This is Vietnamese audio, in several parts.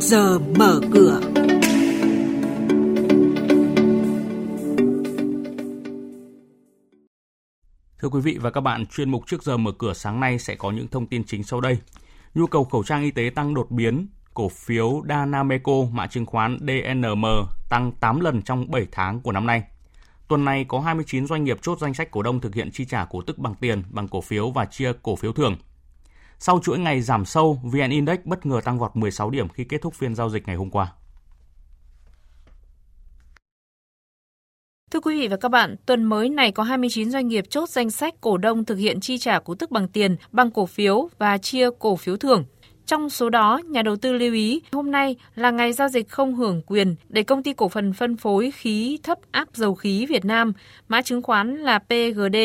giờ mở cửa. Thưa quý vị và các bạn, chuyên mục trước giờ mở cửa sáng nay sẽ có những thông tin chính sau đây. Nhu cầu khẩu trang y tế tăng đột biến, cổ phiếu Danameco mã chứng khoán DNM tăng 8 lần trong 7 tháng của năm nay. Tuần này có 29 doanh nghiệp chốt danh sách cổ đông thực hiện chi trả cổ tức bằng tiền, bằng cổ phiếu và chia cổ phiếu thường. Sau chuỗi ngày giảm sâu, VN Index bất ngờ tăng vọt 16 điểm khi kết thúc phiên giao dịch ngày hôm qua. Thưa quý vị và các bạn, tuần mới này có 29 doanh nghiệp chốt danh sách cổ đông thực hiện chi trả cổ tức bằng tiền, bằng cổ phiếu và chia cổ phiếu thưởng. Trong số đó, nhà đầu tư lưu ý hôm nay là ngày giao dịch không hưởng quyền để công ty cổ phần phân phối khí thấp áp dầu khí Việt Nam, mã chứng khoán là PGD,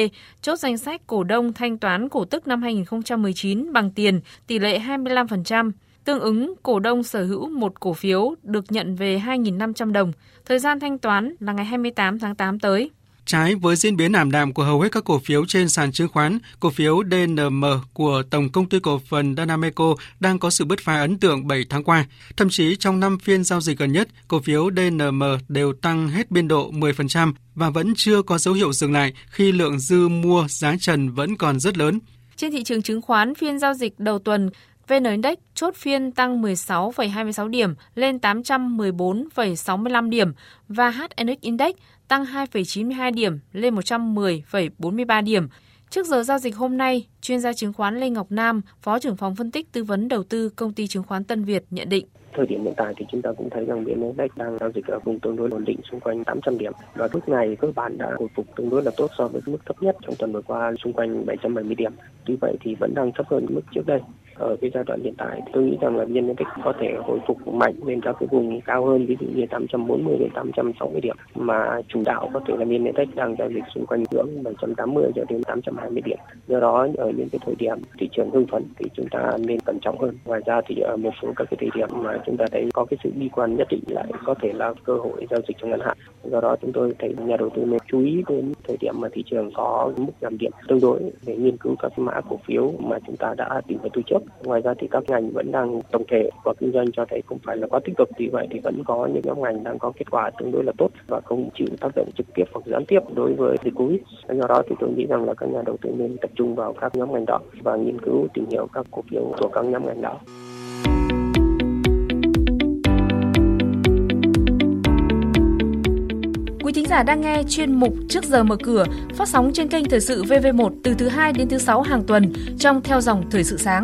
chốt danh sách cổ đông thanh toán cổ tức năm 2019 bằng tiền tỷ lệ 25%, tương ứng cổ đông sở hữu một cổ phiếu được nhận về 2.500 đồng. Thời gian thanh toán là ngày 28 tháng 8 tới. Trái với diễn biến ảm đạm của hầu hết các cổ phiếu trên sàn chứng khoán, cổ phiếu DNM của Tổng công ty cổ phần Danameco đang có sự bứt phá ấn tượng 7 tháng qua. Thậm chí trong năm phiên giao dịch gần nhất, cổ phiếu DNM đều tăng hết biên độ 10% và vẫn chưa có dấu hiệu dừng lại khi lượng dư mua giá trần vẫn còn rất lớn. Trên thị trường chứng khoán, phiên giao dịch đầu tuần, VN Index chốt phiên tăng 16,26 điểm lên 814,65 điểm và HNX Index tăng 2,92 điểm lên 110,43 điểm. Trước giờ giao dịch hôm nay, chuyên gia chứng khoán Lê Ngọc Nam, Phó trưởng phòng phân tích tư vấn đầu tư công ty chứng khoán Tân Việt nhận định thời điểm hiện tại thì chúng ta cũng thấy rằng vn index đang giao dịch ở vùng tương đối ổn định xung quanh 800 điểm và mức này cơ bản đã hồi phục tương đối là tốt so với mức thấp nhất trong tuần vừa qua xung quanh 770 điểm. Tuy vậy thì vẫn đang thấp hơn mức trước đây ở cái giai đoạn hiện tại. Tôi nghĩ rằng là vn cách có thể hồi phục mạnh lên các cái vùng cao hơn, ví dụ như 840 đến 860 điểm mà chủ đạo có thể là vn cách đang giao dịch xung quanh ngưỡng 780 cho đến 820 điểm. Do đó, ở những cái thời điểm thị trường hưng phấn thì chúng ta nên cẩn trọng hơn. Ngoài ra thì ở một số các cái thời điểm mà chúng ta thấy có cái sự bi quan nhất định lại có thể là cơ hội giao dịch trong ngắn hạn. Do đó chúng tôi thấy nhà đầu tư nên chú ý đến thời điểm mà thị trường có mức giảm điểm tương đối để nghiên cứu các mã cổ phiếu mà chúng ta đã tìm hiểu từ trước ngoài ra thì các ngành vẫn đang tổng thể và kinh doanh cho thấy không phải là quá tích cực. Vì vậy thì vẫn có những nhóm ngành đang có kết quả tương đối là tốt và không chịu tác động trực tiếp hoặc gián tiếp đối với dịch covid. Do đó thì tôi nghĩ rằng là các nhà đầu tư nên tập trung vào các nhóm ngành đó và nghiên cứu, tìm hiểu các cổ phiếu của các nhóm ngành đó. Quý thính giả đang nghe chuyên mục Trước giờ mở cửa, phát sóng trên kênh Thời sự VV1 từ thứ 2 đến thứ 6 hàng tuần trong theo dòng Thời sự sáng.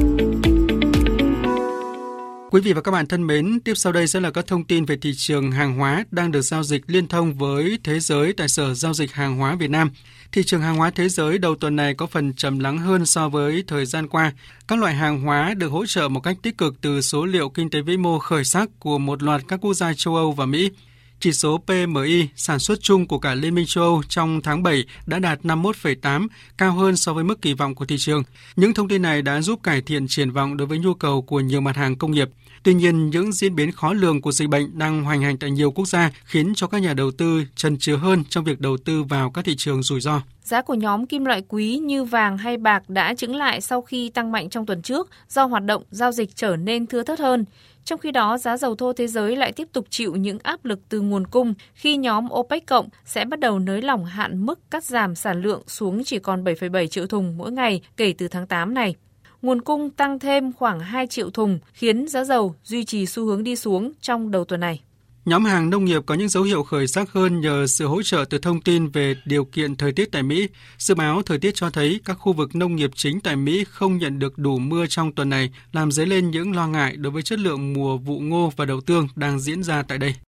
Quý vị và các bạn thân mến, tiếp sau đây sẽ là các thông tin về thị trường hàng hóa đang được giao dịch liên thông với thế giới tại Sở Giao dịch Hàng hóa Việt Nam. Thị trường hàng hóa thế giới đầu tuần này có phần trầm lắng hơn so với thời gian qua. Các loại hàng hóa được hỗ trợ một cách tích cực từ số liệu kinh tế vĩ mô khởi sắc của một loạt các quốc gia châu Âu và Mỹ. Chỉ số PMI sản xuất chung của cả Liên minh châu Âu trong tháng 7 đã đạt 51,8, cao hơn so với mức kỳ vọng của thị trường. Những thông tin này đã giúp cải thiện triển vọng đối với nhu cầu của nhiều mặt hàng công nghiệp. Tuy nhiên, những diễn biến khó lường của dịch bệnh đang hoành hành tại nhiều quốc gia khiến cho các nhà đầu tư chần chừ hơn trong việc đầu tư vào các thị trường rủi ro. Giá của nhóm kim loại quý như vàng hay bạc đã chứng lại sau khi tăng mạnh trong tuần trước do hoạt động giao dịch trở nên thưa thớt hơn. Trong khi đó, giá dầu thô thế giới lại tiếp tục chịu những áp lực từ nguồn cung khi nhóm OPEC cộng sẽ bắt đầu nới lỏng hạn mức cắt giảm sản lượng xuống chỉ còn 7,7 triệu thùng mỗi ngày kể từ tháng 8 này. Nguồn cung tăng thêm khoảng 2 triệu thùng khiến giá dầu duy trì xu hướng đi xuống trong đầu tuần này. Nhóm hàng nông nghiệp có những dấu hiệu khởi sắc hơn nhờ sự hỗ trợ từ thông tin về điều kiện thời tiết tại Mỹ. Dự báo thời tiết cho thấy các khu vực nông nghiệp chính tại Mỹ không nhận được đủ mưa trong tuần này, làm dấy lên những lo ngại đối với chất lượng mùa vụ ngô và đậu tương đang diễn ra tại đây.